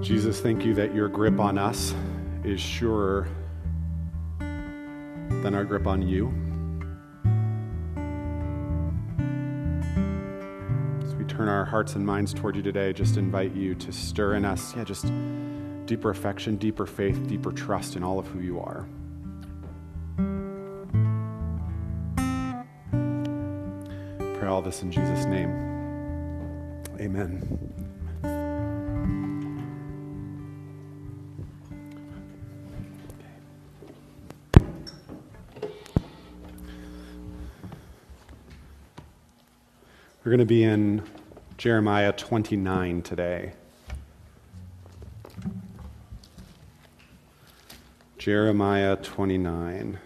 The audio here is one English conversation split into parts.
Jesus, thank you that your grip on us is surer than our grip on you. As we turn our hearts and minds toward you today, just invite you to stir in us, yeah, just deeper affection, deeper faith, deeper trust in all of who you are. Pray all this in Jesus' name. Amen. We're going to be in Jeremiah 29 today. Jeremiah 29.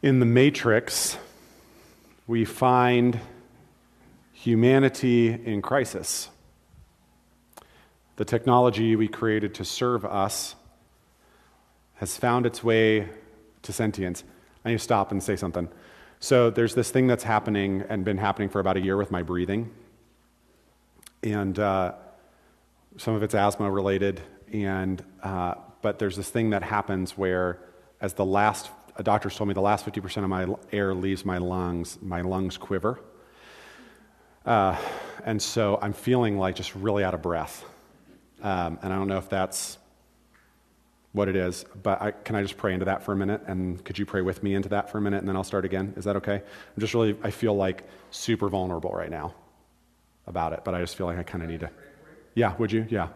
In the Matrix, we find humanity in crisis. The technology we created to serve us has found its way to sentience. I need to stop and say something. So, there's this thing that's happening and been happening for about a year with my breathing. And uh, some of it's asthma related. And, uh, but there's this thing that happens where, as the last, a doctor told me the last 50% of my air leaves my lungs, my lungs quiver. Uh, and so I'm feeling like just really out of breath. Um, and I don't know if that's what it is, but I, can I just pray into that for a minute? And could you pray with me into that for a minute and then I'll start again? Is that okay? I'm just really, I feel like super vulnerable right now about it, but I just feel like I kind of need to. Yeah, would you? Yeah.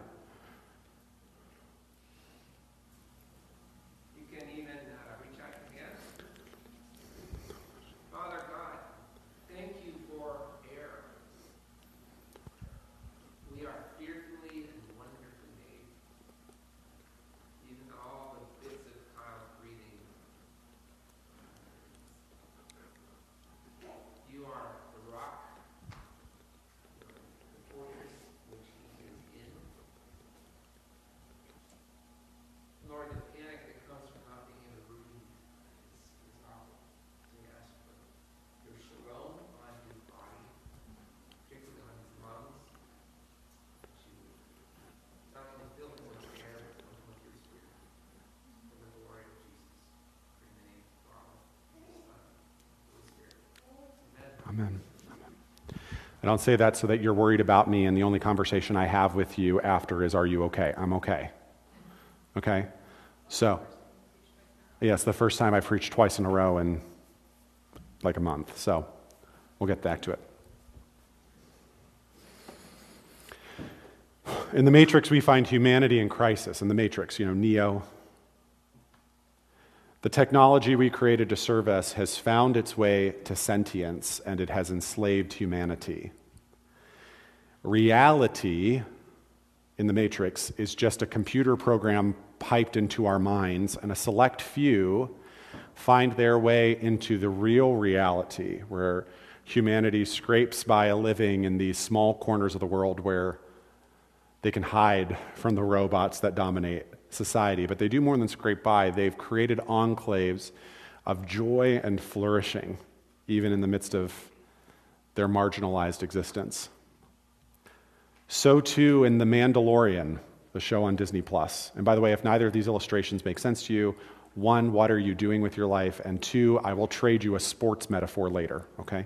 I don't say that so that you're worried about me, and the only conversation I have with you after is, Are you okay? I'm okay. Okay? So, yes, the first time I preached twice in a row in like a month. So, we'll get back to it. In the Matrix, we find humanity in crisis. In the Matrix, you know, Neo, the technology we created to serve us has found its way to sentience and it has enslaved humanity. Reality in the Matrix is just a computer program piped into our minds, and a select few find their way into the real reality where humanity scrapes by a living in these small corners of the world where they can hide from the robots that dominate society, but they do more than scrape by. They've created enclaves of joy and flourishing, even in the midst of their marginalized existence. So, too, in The Mandalorian, the show on Disney Plus. And by the way, if neither of these illustrations make sense to you, one, what are you doing with your life? And two, I will trade you a sports metaphor later, okay?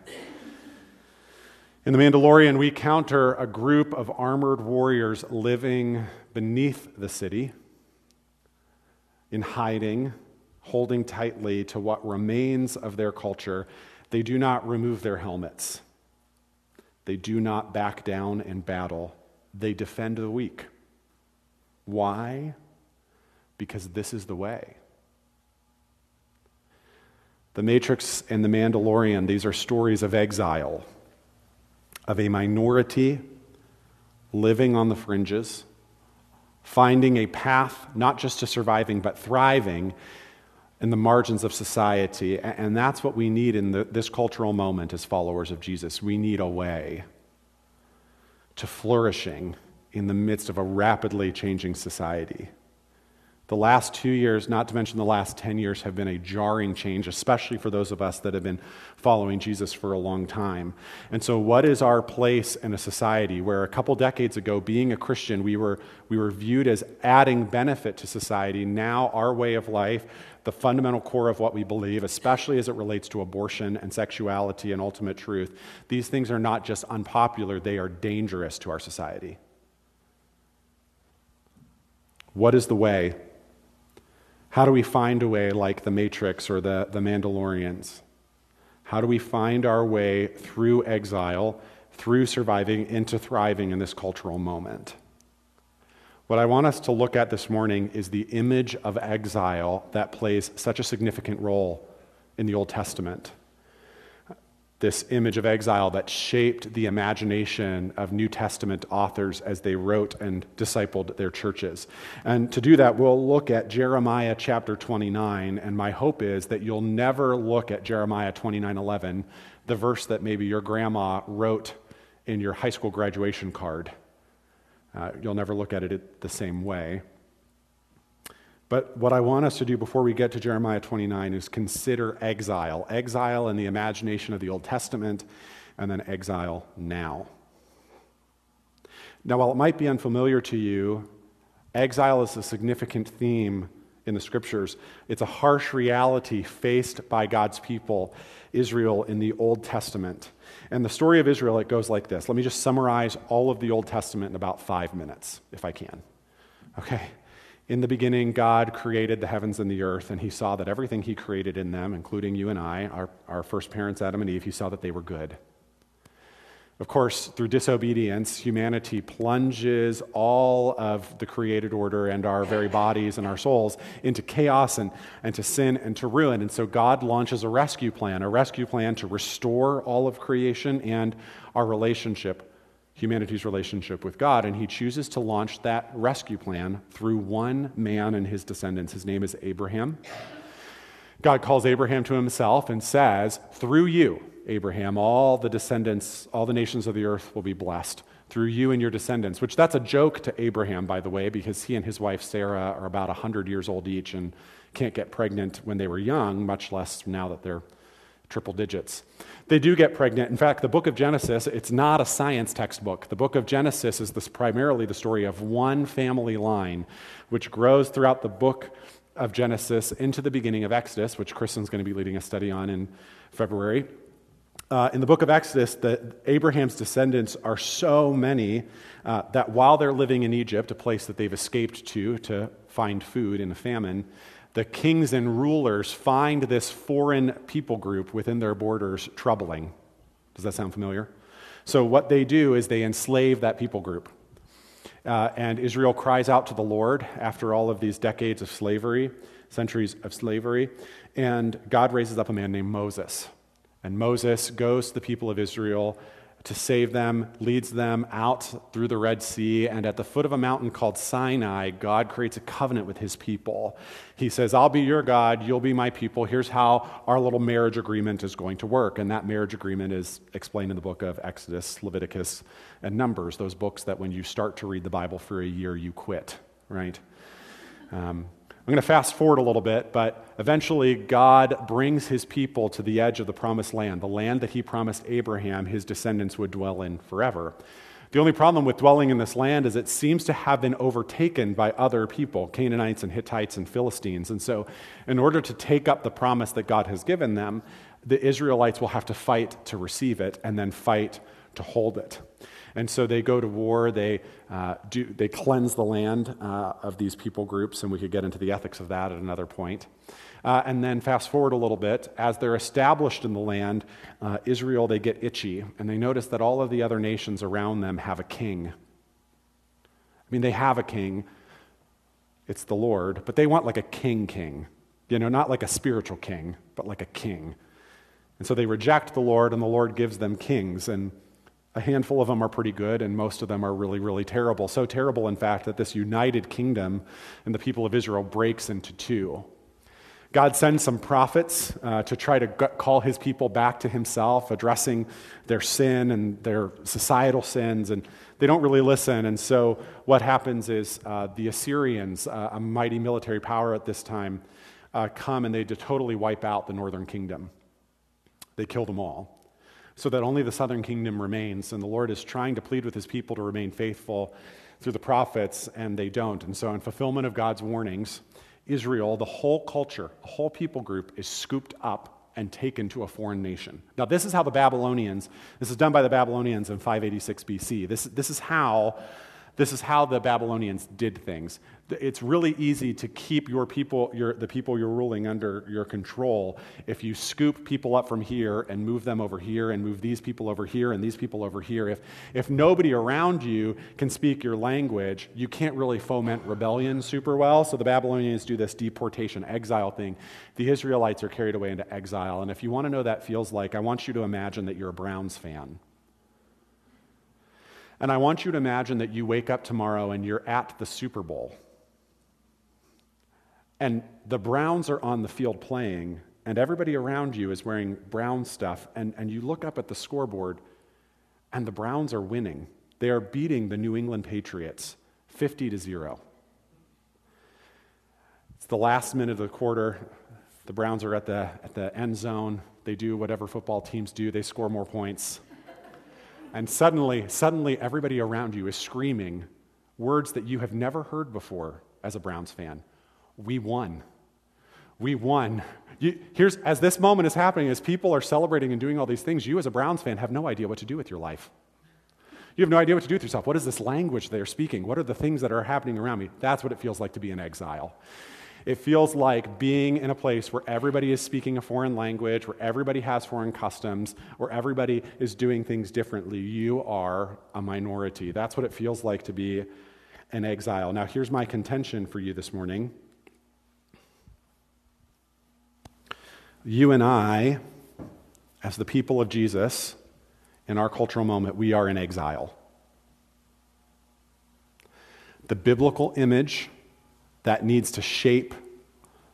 In The Mandalorian, we counter a group of armored warriors living beneath the city in hiding, holding tightly to what remains of their culture. They do not remove their helmets. They do not back down in battle. They defend the weak. Why? Because this is the way. The Matrix and the Mandalorian, these are stories of exile, of a minority living on the fringes finding a path not just to surviving, but thriving in the margins of society. And that's what we need in the, this cultural moment as followers of Jesus. We need a way to flourishing in the midst of a rapidly changing society The last two years, not to mention the last 10 years, have been a jarring change, especially for those of us that have been following Jesus for a long time. And so, what is our place in a society where a couple decades ago, being a Christian, we were, we were viewed as adding benefit to society? Now, our way of life, the fundamental core of what we believe, especially as it relates to abortion and sexuality and ultimate truth, these things are not just unpopular, they are dangerous to our society. What is the way? How do we find a way like the Matrix or the, the Mandalorians? How do we find our way through exile, through surviving, into thriving in this cultural moment? What I want us to look at this morning is the image of exile that plays such a significant role in the Old Testament this image of exile that shaped the imagination of New Testament authors as they wrote and discipled their churches. And to do that, we'll look at Jeremiah chapter 29, and my hope is that you'll never look at Jeremiah 29:11, the verse that maybe your grandma wrote in your high school graduation card. Uh, you'll never look at it the same way. But what I want us to do before we get to Jeremiah 29 is consider exile exile in the imagination of the Old Testament, and then exile now. Now, while it might be unfamiliar to you, exile is a significant theme in the scriptures. It's a harsh reality faced by God's people, Israel, in the Old Testament. And the story of Israel, it goes like this. Let me just summarize all of the Old Testament in about five minutes, if I can. Okay. In the beginning, God created the heavens and the earth, and he saw that everything he created in them, including you and I, our, our first parents, Adam and Eve, he saw that they were good. Of course, through disobedience, humanity plunges all of the created order and our very bodies and our souls into chaos and, and to sin and to ruin. And so God launches a rescue plan, a rescue plan to restore all of creation and our relationship humanity's relationship with God, and he chooses to launch that rescue plan through one man and his descendants. His name is Abraham. God calls Abraham to himself and says, Through you, Abraham, all the descendants, all the nations of the earth will be blessed through you and your descendants, which that's a joke to Abraham, by the way, because he and his wife Sarah are about 100 years old each and can't get pregnant when they were young, much less now that they're triple digits. They do get pregnant. In fact, the book of Genesis, it's not a science textbook. The book of Genesis is this primarily the story of one family line, which grows throughout the book of Genesis into the beginning of Exodus, which Kristen's going to be leading a study on in February. Uh, in the book of Exodus, the, Abraham's descendants are so many uh, that while they're living in Egypt, a place that they've escaped to to find food in a famine, the kings and rulers find this foreign people group within their borders troubling. Does that sound familiar? So, what they do is they enslave that people group. Uh, and Israel cries out to the Lord after all of these decades of slavery, centuries of slavery, and God raises up a man named Moses. And Moses goes to the people of Israel to save them, leads them out through the Red Sea, and at the foot of a mountain called Sinai, God creates a covenant with his people. He says, I'll be your God, you'll be my people. Here's how our little marriage agreement is going to work. And that marriage agreement is explained in the book of Exodus, Leviticus, and Numbers, those books that when you start to read the Bible for a year, you quit, right? Um, I'm going to fast forward a little bit, but eventually God brings his people to the edge of the promised land, the land that he promised Abraham his descendants would dwell in forever. The only problem with dwelling in this land is it seems to have been overtaken by other people, Canaanites and Hittites and Philistines. And so, in order to take up the promise that God has given them, the Israelites will have to fight to receive it and then fight to hold it. And so they go to war, they, uh, do, they cleanse the land uh, of these people groups, and we could get into the ethics of that at another point. Uh, and then fast forward a little bit, as they're established in the land, uh, Israel, they get itchy, and they notice that all of the other nations around them have a king. I mean, they have a king, it's the Lord, but they want like a king king. You know, not like a spiritual king, but like a king. And so they reject the Lord, and the Lord gives them kings. And a handful of them are pretty good, and most of them are really, really terrible. So terrible, in fact, that this united kingdom and the people of Israel breaks into two. God sends some prophets uh, to try to call his people back to himself, addressing their sin and their societal sins, and they don't really listen. And so, what happens is uh, the Assyrians, uh, a mighty military power at this time, uh, come and they totally wipe out the northern kingdom. They kill them all, so that only the southern kingdom remains. And the Lord is trying to plead with his people to remain faithful through the prophets, and they don't. And so, in fulfillment of God's warnings, Israel, the whole culture, the whole people group is scooped up and taken to a foreign nation. Now, this is how the Babylonians, this is done by the Babylonians in 586 BC. This, this is how this is how the Babylonians did things. It's really easy to keep your people, your, the people you're ruling under your control if you scoop people up from here and move them over here and move these people over here and these people over here. If, if nobody around you can speak your language, you can't really foment rebellion super well. So the Babylonians do this deportation, exile thing. The Israelites are carried away into exile. And if you want to know that feels like, I want you to imagine that you're a Browns fan. And I want you to imagine that you wake up tomorrow and you're at the Super Bowl. And the Browns are on the field playing, and everybody around you is wearing Brown stuff. And, and you look up at the scoreboard, and the Browns are winning. They are beating the New England Patriots 50 to 0. It's the last minute of the quarter. The Browns are at the, at the end zone. They do whatever football teams do, they score more points. And suddenly, suddenly everybody around you is screaming words that you have never heard before as a Browns fan. We won. We won. You, here's, as this moment is happening, as people are celebrating and doing all these things, you as a Browns fan have no idea what to do with your life. You have no idea what to do with yourself. What is this language they're speaking? What are the things that are happening around me? That's what it feels like to be in exile. It feels like being in a place where everybody is speaking a foreign language, where everybody has foreign customs, where everybody is doing things differently. You are a minority. That's what it feels like to be an exile. Now, here's my contention for you this morning. You and I, as the people of Jesus, in our cultural moment, we are in exile. The biblical image that needs to shape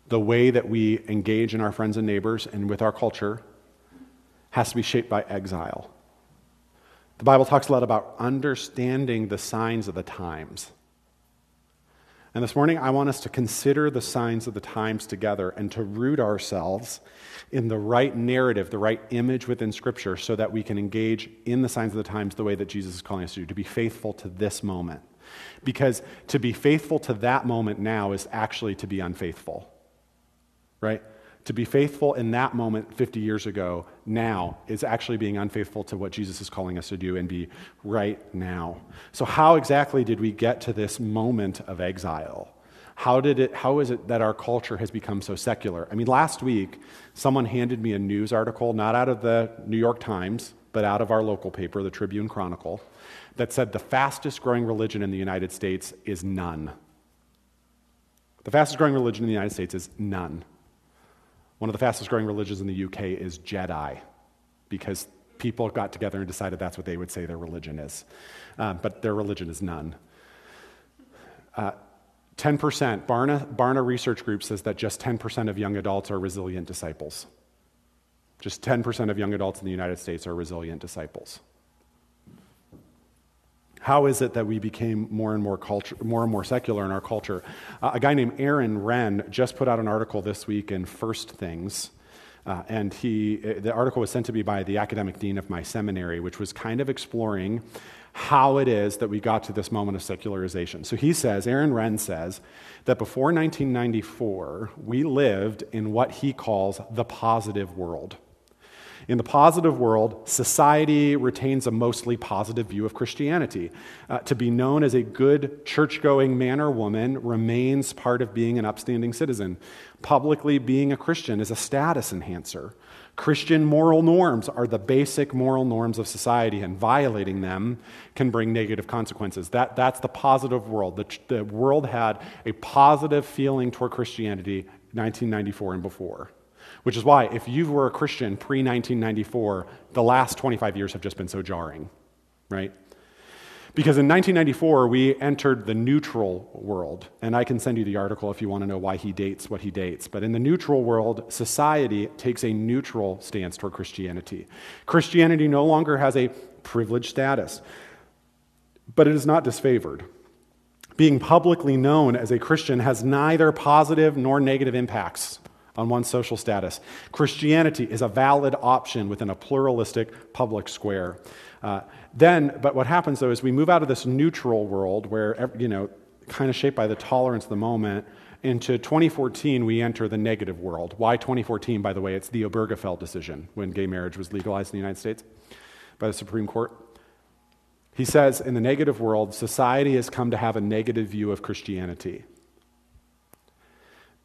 the way that we engage in our friends and neighbors and with our culture has to be shaped by exile. The Bible talks a lot about understanding the signs of the times. And this morning, I want us to consider the signs of the times together and to root ourselves in the right narrative, the right image within Scripture, so that we can engage in the signs of the times the way that Jesus is calling us to do, to be faithful to this moment. Because to be faithful to that moment now is actually to be unfaithful, right? To be faithful in that moment 50 years ago now is actually being unfaithful to what Jesus is calling us to do and be right now. So, how exactly did we get to this moment of exile? How, did it, how is it that our culture has become so secular? I mean, last week, someone handed me a news article, not out of the New York Times, but out of our local paper, the Tribune Chronicle, that said the fastest growing religion in the United States is none. The fastest growing religion in the United States is none. One of the fastest growing religions in the UK is Jedi, because people got together and decided that's what they would say their religion is. Um, but their religion is none. Uh, 10%, Barna, Barna Research Group says that just 10% of young adults are resilient disciples. Just 10% of young adults in the United States are resilient disciples. How is it that we became more and more culture, more and more secular in our culture? Uh, a guy named Aaron Renn just put out an article this week in First Things. Uh, and he, uh, the article was sent to me by the academic dean of my seminary, which was kind of exploring how it is that we got to this moment of secularization. So he says, Aaron Renn says, that before 1994, we lived in what he calls the positive world. In the positive world, society retains a mostly positive view of Christianity. Uh, to be known as a good church going man or woman remains part of being an upstanding citizen. Publicly being a Christian is a status enhancer. Christian moral norms are the basic moral norms of society, and violating them can bring negative consequences. That, that's the positive world. The, the world had a positive feeling toward Christianity 1994 and before. Which is why, if you were a Christian pre 1994, the last 25 years have just been so jarring, right? Because in 1994, we entered the neutral world. And I can send you the article if you want to know why he dates what he dates. But in the neutral world, society takes a neutral stance toward Christianity. Christianity no longer has a privileged status, but it is not disfavored. Being publicly known as a Christian has neither positive nor negative impacts on one's social status. Christianity is a valid option within a pluralistic public square. Uh, then, but what happens though is we move out of this neutral world where, you know, kind of shaped by the tolerance of the moment, into 2014, we enter the negative world. Why 2014, by the way? It's the Obergefell decision when gay marriage was legalized in the United States by the Supreme Court. He says, in the negative world, society has come to have a negative view of Christianity.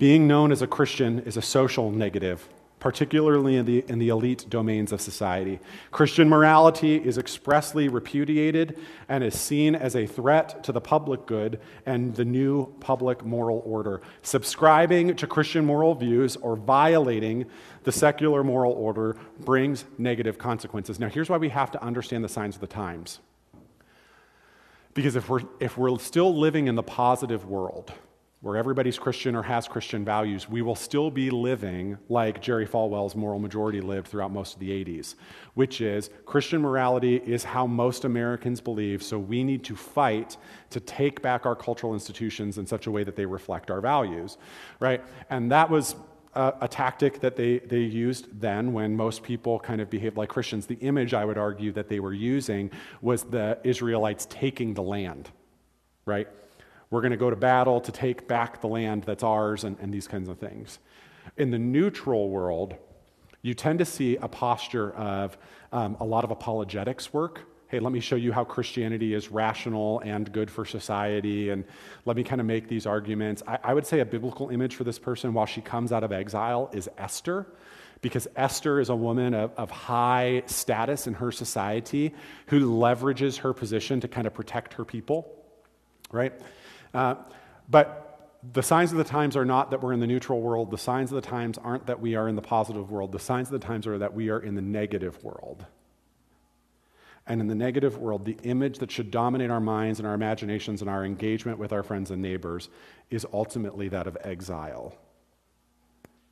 Being known as a Christian is a social negative, particularly in the, in the elite domains of society. Christian morality is expressly repudiated and is seen as a threat to the public good and the new public moral order. Subscribing to Christian moral views or violating the secular moral order brings negative consequences. Now, here's why we have to understand the signs of the times. Because if we're, if we're still living in the positive world, where everybody's Christian or has Christian values, we will still be living like Jerry Falwell's moral majority lived throughout most of the 80s, which is Christian morality is how most Americans believe, so we need to fight to take back our cultural institutions in such a way that they reflect our values, right? And that was a, a tactic that they, they used then when most people kind of behaved like Christians. The image, I would argue, that they were using was the Israelites taking the land, right? We're going to go to battle to take back the land that's ours and, and these kinds of things. In the neutral world, you tend to see a posture of um, a lot of apologetics work. Hey, let me show you how Christianity is rational and good for society, and let me kind of make these arguments. I, I would say a biblical image for this person while she comes out of exile is Esther because Esther is a woman of, of, high status in her society who leverages her position to kind of protect her people, right? Uh, but the signs of the times are not that we're in the neutral world. The signs of the times aren't that we are in the positive world. The signs of the times are that we are in the negative world. And in the negative world, the image that should dominate our minds and our imaginations and our engagement with our friends and neighbors is ultimately that of exile.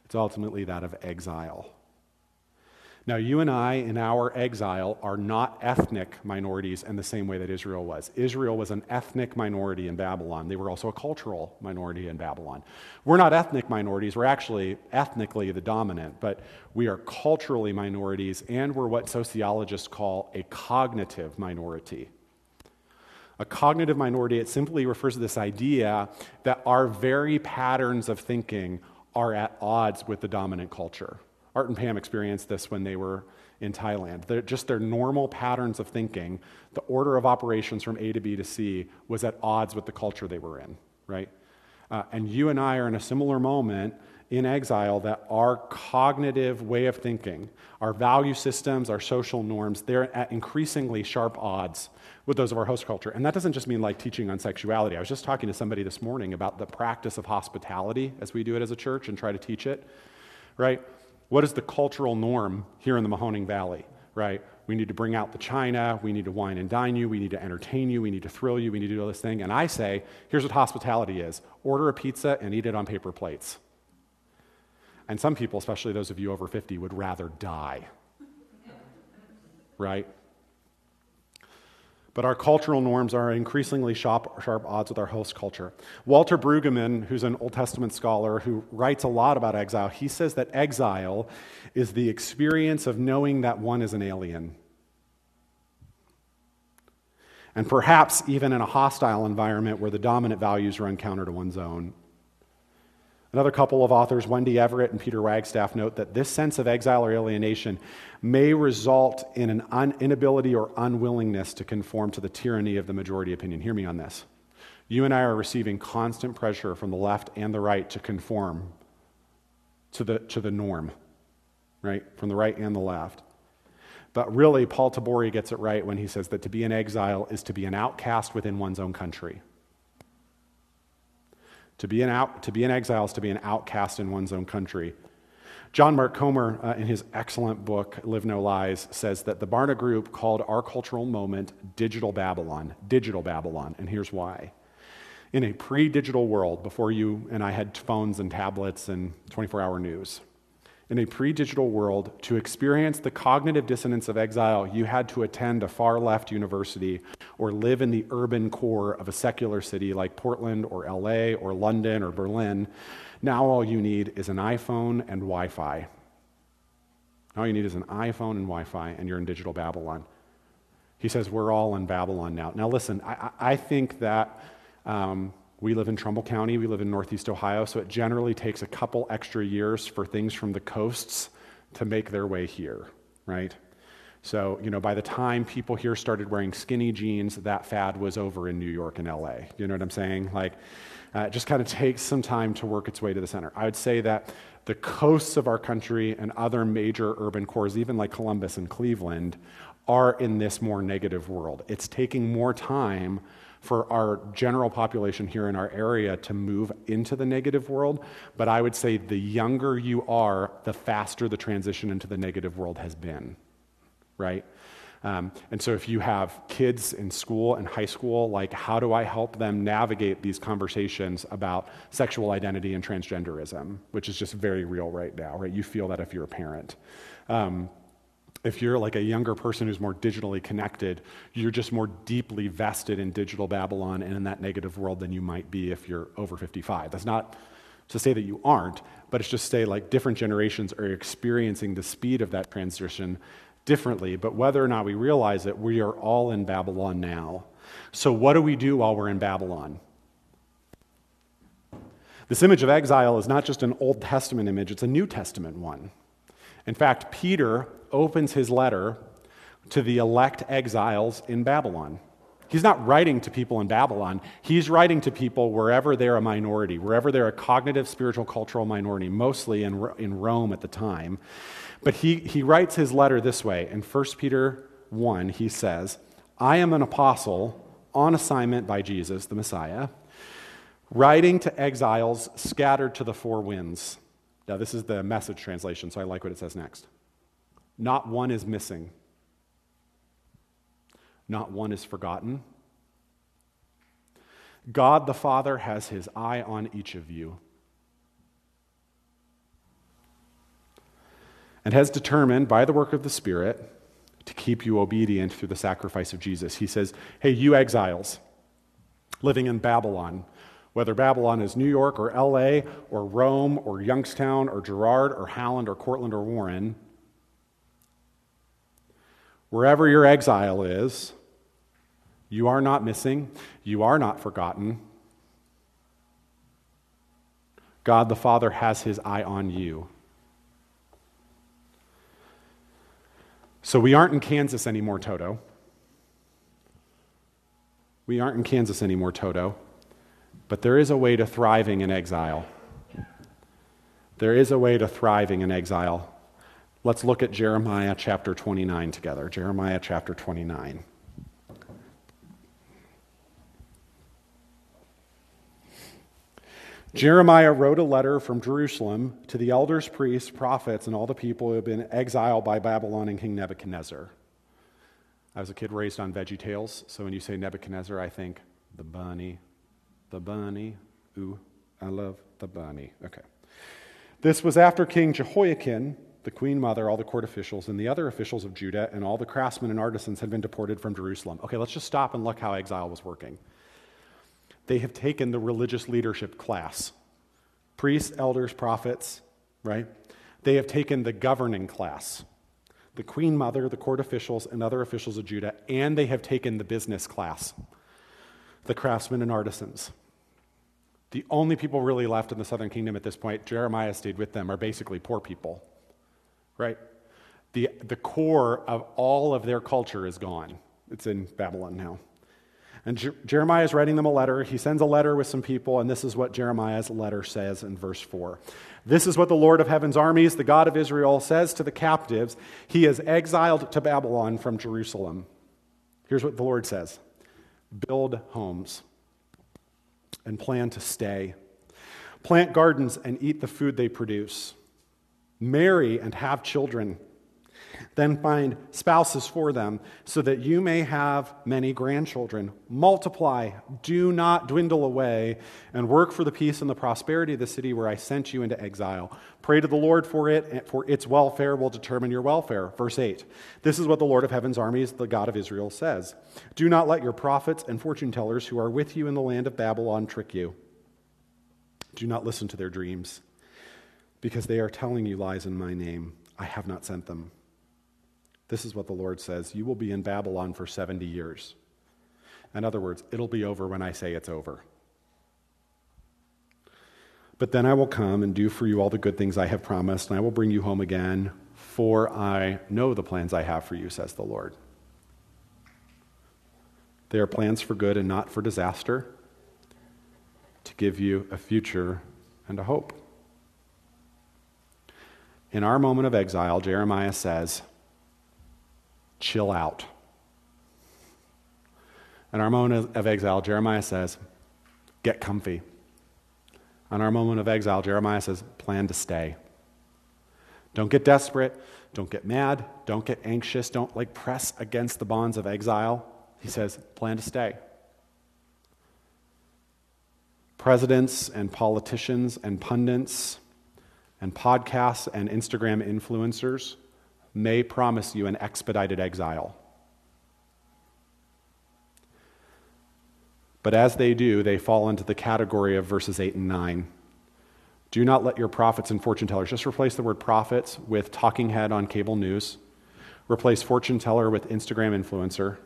It's ultimately that of exile. Now, you and I, in our exile, are not ethnic minorities in the same way that Israel was. Israel was an ethnic minority in Babylon. They were also a cultural minority in Babylon. We're not ethnic minorities. We're actually ethnically the dominant, but we are culturally minorities, and we're what sociologists call a cognitive minority. A cognitive minority, it simply refers to this idea that our very patterns of thinking are at odds with the dominant culture. Art and Pam experienced this when they were in Thailand. They're just their normal patterns of thinking, the order of operations from A to B to C was at odds with the culture they were in, right? Uh, and you and I are in a similar moment in exile that our cognitive way of thinking, our value systems, our social norms, they're at increasingly sharp odds with those of our host culture. And that doesn't just mean like teaching on sexuality. I was just talking to somebody this morning about the practice of hospitality as we do it as a church and try to teach it, right? What is the cultural norm here in the Mahoning Valley, right? We need to bring out the china. We need to wine and dine you. We need to entertain you. We need to thrill you. We need to do all this thing. And I say, here's what hospitality is order a pizza and eat it on paper plates. And some people, especially those of you over 50, would rather die. Right? But our cultural norms are increasingly sharp, sharp, odds with our host culture. Walter Brueggemann, who's an Old Testament scholar who writes a lot about exile, he says that exile is the experience of knowing that one is an alien. And perhaps even in a hostile environment where the dominant values run counter to one's own. Another couple of authors, Wendy Everett and Peter Wagstaff, note that this sense of exile or alienation may result in an un- inability or unwillingness to conform to the tyranny of the majority opinion. Hear me on this. You and I are receiving constant pressure from the left and the right to conform to the, to the norm, right? From the right and the left. But really, Paul Tabori gets it right when he says that to be an exile is to be an outcast within one's own country. To be, an out, to be an exile is to be an outcast in one's own country. John Mark Comer, uh, in his excellent book, Live No Lies, says that the Barna Group called our cultural moment digital Babylon. Digital Babylon. And here's why. In a pre digital world, before you and I had phones and tablets and 24 hour news, in a pre digital world, to experience the cognitive dissonance of exile, you had to attend a far left university or live in the urban core of a secular city like Portland or LA or London or Berlin. Now, all you need is an iPhone and Wi Fi. All you need is an iPhone and Wi Fi, and you're in digital Babylon. He says, We're all in Babylon now. Now, listen, I, I think that. Um, we live in Trumbull County, we live in Northeast Ohio, so it generally takes a couple extra years for things from the coasts to make their way here, right? So, you know, by the time people here started wearing skinny jeans, that fad was over in New York and LA. You know what I'm saying? Like, uh, it just kind of takes some time to work its way to the center. I would say that the coasts of our country and other major urban cores, even like Columbus and Cleveland, are in this more negative world. It's taking more time for our general population here in our area to move into the negative world. But I would say the younger you are, the faster the transition into the negative world has been, right? Um, and so, if you have kids in school and high school, like how do I help them navigate these conversations about sexual identity and transgenderism, which is just very real right now, right? You feel that if you're a parent. Um, if you're like a younger person who's more digitally connected, you're just more deeply vested in digital Babylon and in that negative world than you might be if you're over 55. That's not to say that you aren't, but it's just to say like different generations are experiencing the speed of that transition differently. But whether or not we realize it, we are all in Babylon now. So, what do we do while we're in Babylon? This image of exile is not just an Old Testament image, it's a New Testament one. In fact, Peter opens his letter to the elect exiles in Babylon. He's not writing to people in Babylon. He's writing to people wherever they're a minority, wherever they're a cognitive, spiritual, cultural minority, mostly in, in Rome at the time. But he, he writes his letter this way. In 1 Peter 1, he says, I am an apostle on assignment by Jesus, the Messiah, writing to exiles scattered to the four winds. Now, this is the message translation, so I like what it says next. Not one is missing, not one is forgotten. God the Father has his eye on each of you and has determined by the work of the Spirit to keep you obedient through the sacrifice of Jesus. He says, Hey, you exiles living in Babylon, whether Babylon is New York or LA or Rome or Youngstown or Girard or Howland or Cortland or Warren, Wherever your exile is, you are not missing, you are not forgotten. God the Father has his eye on you. So we aren't in Kansas anymore, Toto. We aren't in Kansas anymore, Toto. But there is a way to thriving in exile. There is a way to thriving in exile. Let's look at Jeremiah chapter 29 together. Jeremiah chapter 29. Jeremiah wrote a letter from Jerusalem to the elders, priests, prophets, and all the people who had been exiled by Babylon and King Nebuchadnezzar. I was a kid raised on Veggie Tales, so when you say Nebuchadnezzar, I think the bunny, the bunny. Ooh, I love the bunny. Okay. This was after King Jehoiakim the queen mother, all the court officials, and the other officials of Judah, and all the craftsmen and artisans had been deported from Jerusalem. Okay, let's just stop and look how exile was working. They have taken the religious leadership class priests, elders, prophets, right? They have taken the governing class the queen mother, the court officials, and other officials of Judah, and they have taken the business class the craftsmen and artisans. The only people really left in the southern kingdom at this point, Jeremiah stayed with them, are basically poor people right? The, the core of all of their culture is gone. It's in Babylon now. And Je- Jeremiah is writing them a letter. He sends a letter with some people, and this is what Jeremiah's letter says in verse 4. This is what the Lord of heaven's armies, the God of Israel, says to the captives He is exiled to Babylon from Jerusalem. Here's what the Lord says Build homes and plan to stay, plant gardens and eat the food they produce. Marry and have children. Then find spouses for them, so that you may have many grandchildren. Multiply, do not dwindle away, and work for the peace and the prosperity of the city where I sent you into exile. Pray to the Lord for it, for its welfare will determine your welfare. Verse 8 This is what the Lord of heaven's armies, the God of Israel, says Do not let your prophets and fortune tellers who are with you in the land of Babylon trick you. Do not listen to their dreams, because they are telling you lies in my name. I have not sent them. This is what the Lord says You will be in Babylon for 70 years. In other words, it'll be over when I say it's over. But then I will come and do for you all the good things I have promised, and I will bring you home again, for I know the plans I have for you, says the Lord. They are plans for good and not for disaster, to give you a future and a hope. In our moment of exile, Jeremiah says, chill out. In our moment of exile, Jeremiah says, get comfy. On our moment of exile, Jeremiah says, plan to stay. Don't get desperate. Don't get mad. Don't get anxious. Don't like press against the bonds of exile. He says, plan to stay. Presidents and politicians and pundits and podcasts and Instagram influencers may promise you an expedited exile. But as they do, they fall into the category of verses 8 and 9. Do not let your prophets and fortune tellers, just replace the word prophets with talking head on cable news. Replace fortune teller with Instagram influencer.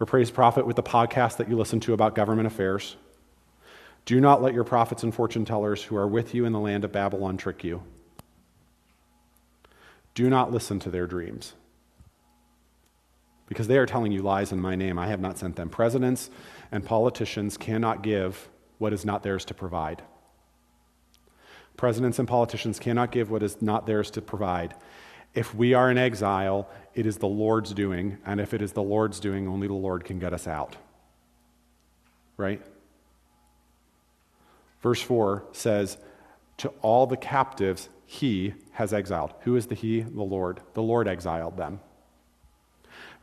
Replace prophet with the podcast that you listen to about government affairs. Do not let your prophets and fortune tellers who are with you in the land of Babylon trick you. Do not listen to their dreams. Because they are telling you lies in my name. I have not sent them. Presidents and politicians cannot give what is not theirs to provide. Presidents and politicians cannot give what is not theirs to provide. If we are in exile, it is the Lord's doing, and if it is the Lord's doing, only the Lord can get us out. Right? Verse 4 says, To all the captives he has exiled. Who is the he? The Lord. The Lord exiled them.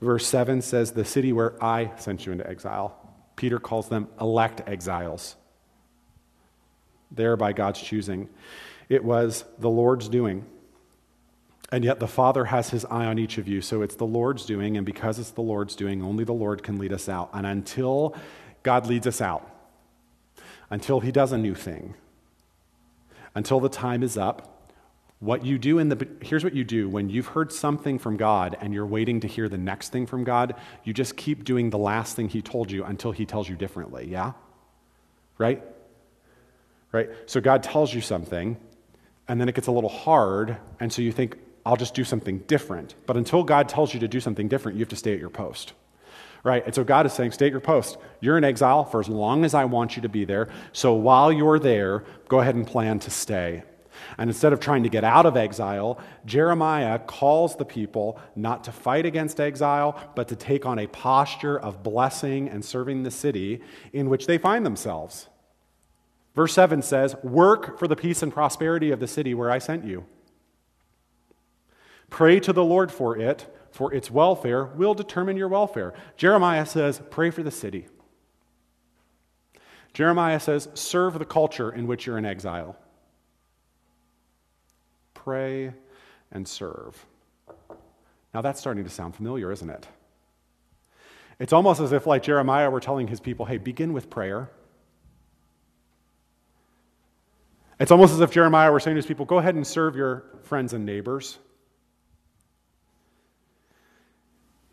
Verse 7 says, The city where I sent you into exile. Peter calls them elect exiles. There by God's choosing. It was the Lord's doing. And yet the Father has his eye on each of you. So it's the Lord's doing. And because it's the Lord's doing, only the Lord can lead us out. And until God leads us out, until he does a new thing, until the time is up, what you do in the here's what you do when you've heard something from God and you're waiting to hear the next thing from God, you just keep doing the last thing he told you until he tells you differently, yeah? Right? Right? So God tells you something and then it gets a little hard and so you think I'll just do something different. But until God tells you to do something different, you have to stay at your post. Right? And so God is saying, state your post. You're in exile for as long as I want you to be there. So while you're there, go ahead and plan to stay. And instead of trying to get out of exile, Jeremiah calls the people not to fight against exile, but to take on a posture of blessing and serving the city in which they find themselves. Verse 7 says, Work for the peace and prosperity of the city where I sent you. Pray to the Lord for it, for its welfare will determine your welfare. Jeremiah says, Pray for the city. Jeremiah says, Serve the culture in which you're in exile pray, and serve. Now that's starting to sound familiar, isn't it? It's almost as if, like Jeremiah, were telling his people, hey, begin with prayer. It's almost as if Jeremiah were saying to his people, go ahead and serve your friends and neighbors.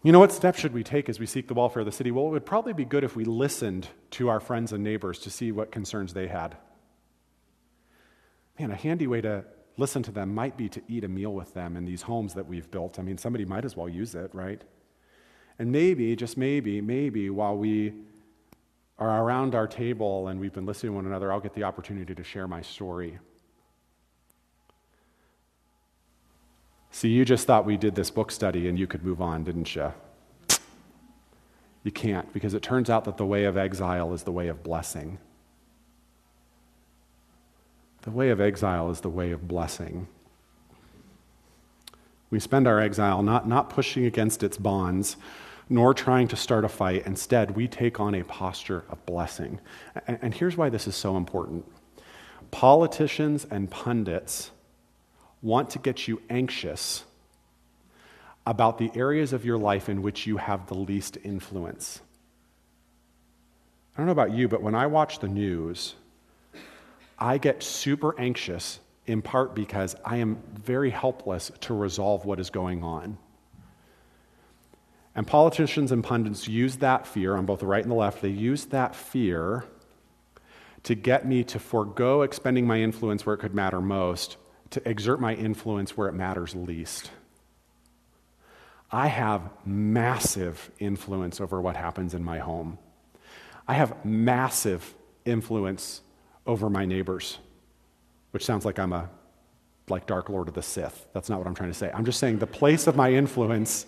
You know, what steps should we take as we seek the welfare of the city? Well, it would probably be good if we listened to our friends and neighbors to see what concerns they had. Man, a handy way to listen to them might be to eat a meal with them in these homes that we've built. I mean, somebody might as well use it, right? And maybe, just maybe, maybe while we are around our table and we've been listening to one another, I'll get the opportunity to share my story. See, you just thought we did this book study and you could move on, didn't you? You can't, because it turns out that the way of exile is the way of blessing. The way of exile is the way of blessing. We spend our exile not, not pushing against its bonds, nor trying to start a fight. Instead, we take on a posture of blessing. And, and here's why this is so important politicians and pundits want to get you anxious about the areas of your life in which you have the least influence. I don't know about you, but when I watch the news, I get super anxious in part because I am very helpless to resolve what is going on. And politicians and pundits use that fear on both the right and the left, they use that fear to get me to forego expending my influence where it could matter most, to exert my influence where it matters least. I have massive influence over what happens in my home. I have massive influence over my neighbors, which sounds like I'm a like Dark Lord of the Sith. That's not what I'm trying to say. I'm just saying the place of my influence,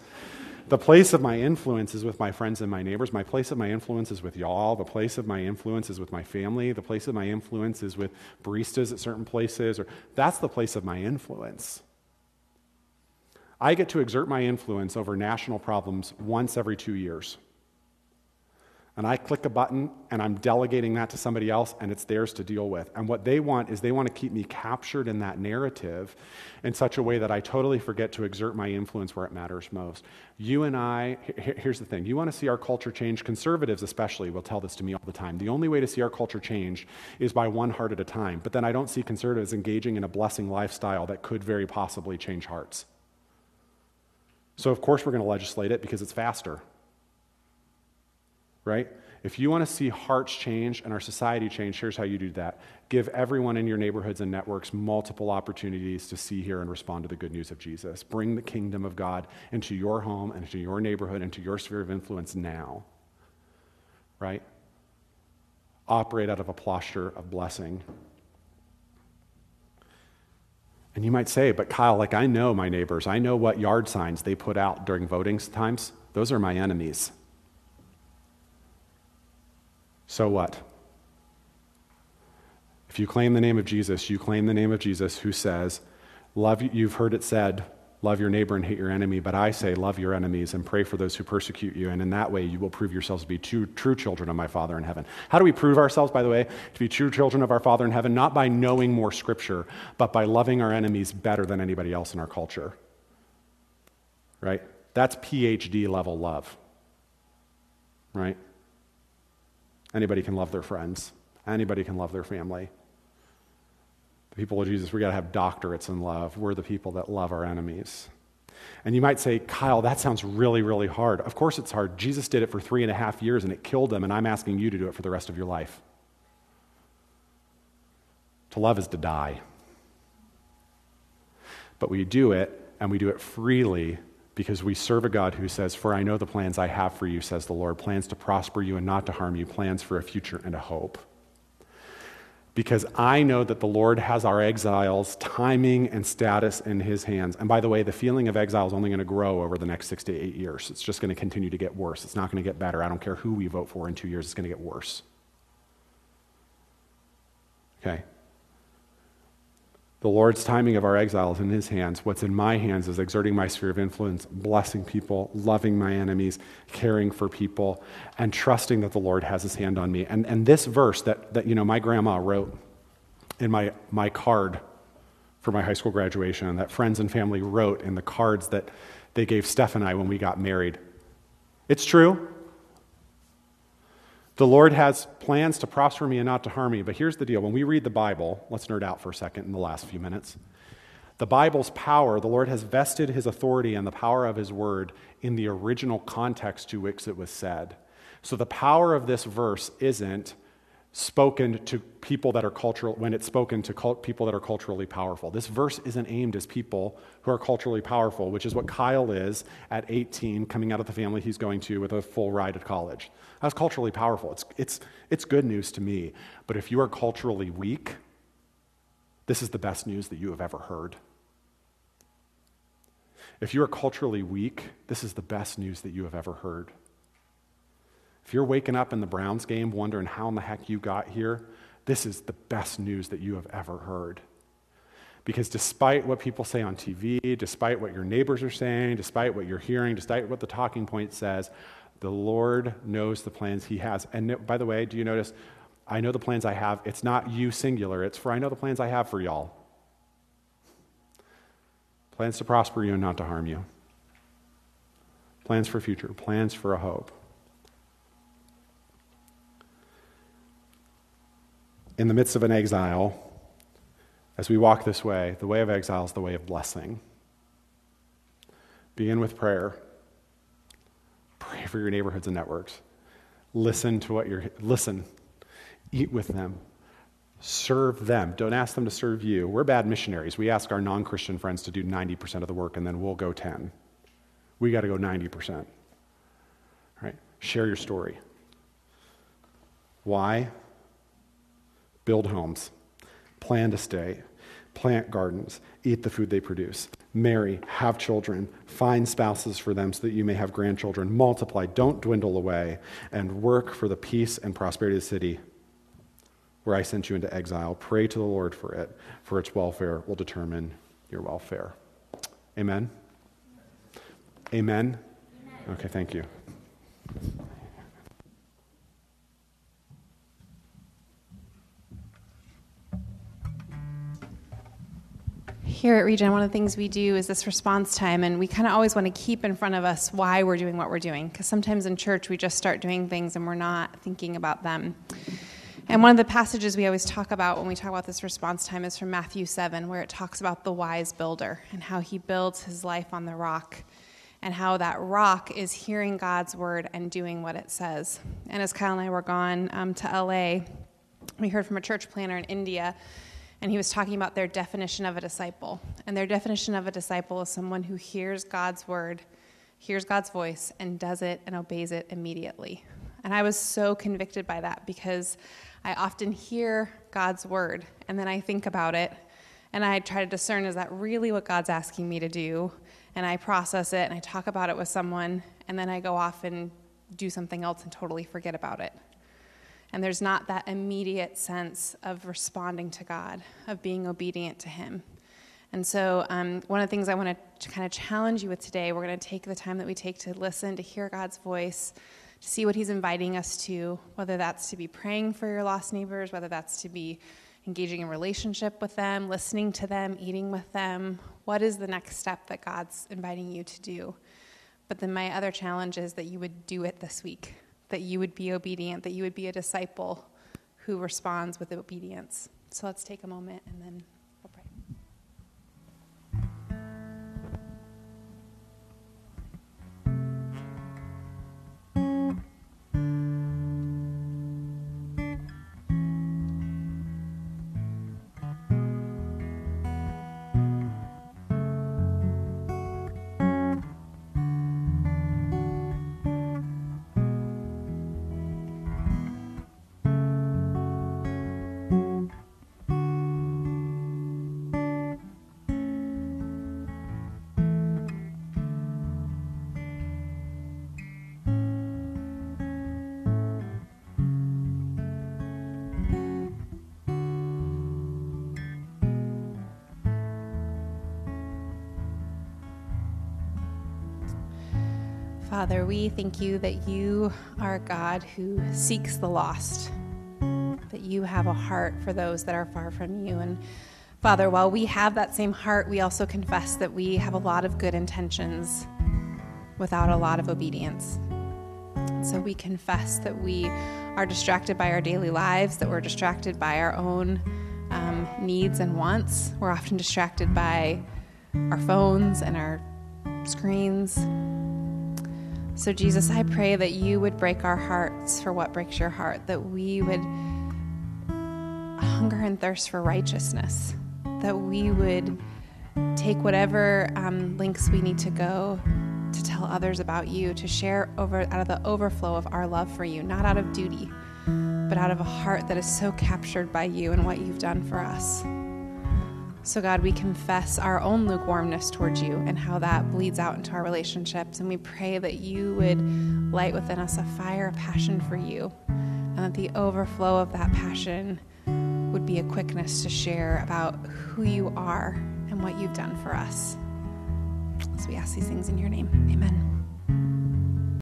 the place of my influence is with my friends and my neighbors. My place of my influence is with y'all. The place of my influence is with my family. The place of my influence is with baristas at certain places. Or that's the place of my influence. I get to exert my influence over national problems once every two years. And I click a button and I'm delegating that to somebody else and it's theirs to deal with. And what they want is they want to keep me captured in that narrative in such a way that I totally forget to exert my influence where it matters most. You and I, here's the thing you want to see our culture change, conservatives especially will tell this to me all the time. The only way to see our culture change is by one heart at a time. But then I don't see conservatives engaging in a blessing lifestyle that could very possibly change hearts. So, of course, we're going to legislate it because it's faster. Right? If you want to see hearts change and our society change, here's how you do that. Give everyone in your neighborhoods and networks multiple opportunities to see, hear, and respond to the good news of Jesus. Bring the kingdom of God into your home and into your neighborhood, into your sphere of influence now. Right? Operate out of a posture of blessing and you might say, but Kyle, like I know my neighbors, I know what yard signs they put out during voting times. Those are my enemies. So what? If you claim the name of Jesus, you claim the name of Jesus who says, Love you've heard it said, Love your neighbor and hate your enemy, but I say, love your enemies and pray for those who persecute you. And in that way, you will prove yourselves to be true, true children of my Father in heaven. How do we prove ourselves, by the way, to be true children of our Father in heaven? Not by knowing more scripture, but by loving our enemies better than anybody else in our culture. Right? That's PhD level love. Right? Anybody can love their friends, anybody can love their family. The people of Jesus, we got to have doctorates in love. We're the people that love our enemies. And you might say, Kyle, that sounds really, really hard. Of course it's hard. Jesus did it for three and a half years and it killed him, and I'm asking you to do it for the rest of your life. To love is to die. But we do it, and we do it freely because we serve a God who says, For I know the plans I have for you, says the Lord plans to prosper you and not to harm you, plans for a future and a hope because I know that the Lord has our exiles' timing and status in his hands. And by the way, the feeling of exile is only going to grow over the next six to eight years. It's just going to continue to get worse. It's not going to get better. I don't care who we vote for in two years, it's going to get worse. Okay? The Lord's timing of our exile is in His hands. What's in my hands is exerting my sphere of influence, blessing people, loving my enemies, caring for people, and trusting that the Lord has His hand on me. And, and this verse that, that you know, my grandma wrote in my, my card for my high school graduation, and that friends and family wrote in the cards that they gave Steph and I when we got married. It's true. The Lord has plans to prosper me and not to harm me. But here's the deal when we read the Bible, let's nerd out for a second in the last few minutes. The Bible's power, the Lord has vested his authority and the power of his word in the original context to which it was said. So the power of this verse isn't spoken to people that are cultural when it's spoken to cult, people that are culturally powerful. This verse isn't aimed as people who are culturally powerful which is what kyle is at 18 coming out of the family he's going to with a full ride at college. That's culturally powerful. It's, it's, it's good news to me. But if you are culturally weak this is the best news that you have ever heard. If you are culturally weak this is the best news that you have ever heard if you're waking up in the Browns game wondering how in the heck you got here, this is the best news that you have ever heard. Because despite what people say on TV, despite what your neighbors are saying, despite what you're hearing, despite what the talking point says, the Lord knows the plans He has. And by the way, do you notice? I know the plans I have. It's not you singular, it's for I know the plans I have for y'all. Plans to prosper you and not to harm you. Plans for future, plans for a hope. In the midst of an exile, as we walk this way, the way of exile is the way of blessing. Begin with prayer. Pray for your neighborhoods and networks. Listen to what you're, listen. Eat with them. Serve them. Don't ask them to serve you. We're bad missionaries. We ask our non Christian friends to do 90% of the work and then we'll go 10. We got to go 90%. Right? Share your story. Why? Build homes. Plan to stay. Plant gardens. Eat the food they produce. Marry. Have children. Find spouses for them so that you may have grandchildren. Multiply. Don't dwindle away. And work for the peace and prosperity of the city where I sent you into exile. Pray to the Lord for it, for its welfare will determine your welfare. Amen? Amen? Okay, thank you. Here at Regen, one of the things we do is this response time, and we kind of always want to keep in front of us why we're doing what we're doing. Because sometimes in church, we just start doing things and we're not thinking about them. And one of the passages we always talk about when we talk about this response time is from Matthew 7, where it talks about the wise builder and how he builds his life on the rock, and how that rock is hearing God's word and doing what it says. And as Kyle and I were gone um, to LA, we heard from a church planner in India, and he was talking about their definition of a disciple. And their definition of a disciple is someone who hears God's word, hears God's voice, and does it and obeys it immediately. And I was so convicted by that because I often hear God's word and then I think about it and I try to discern is that really what God's asking me to do? And I process it and I talk about it with someone and then I go off and do something else and totally forget about it. And there's not that immediate sense of responding to God, of being obedient to Him. And so, um, one of the things I want to kind of challenge you with today, we're going to take the time that we take to listen, to hear God's voice, to see what He's inviting us to, whether that's to be praying for your lost neighbors, whether that's to be engaging in relationship with them, listening to them, eating with them. What is the next step that God's inviting you to do? But then my other challenge is that you would do it this week, that you would be obedient, that you would be a disciple who responds with obedience. So let's take a moment and then Father, we thank you that you are a God who seeks the lost, that you have a heart for those that are far from you. And Father, while we have that same heart, we also confess that we have a lot of good intentions without a lot of obedience. So we confess that we are distracted by our daily lives, that we're distracted by our own um, needs and wants. We're often distracted by our phones and our screens. So, Jesus, I pray that you would break our hearts for what breaks your heart, that we would hunger and thirst for righteousness, that we would take whatever um, links we need to go to tell others about you, to share over out of the overflow of our love for you, not out of duty, but out of a heart that is so captured by you and what you've done for us. So, God, we confess our own lukewarmness towards you and how that bleeds out into our relationships. And we pray that you would light within us a fire, a passion for you, and that the overflow of that passion would be a quickness to share about who you are and what you've done for us. So we ask these things in your name. Amen.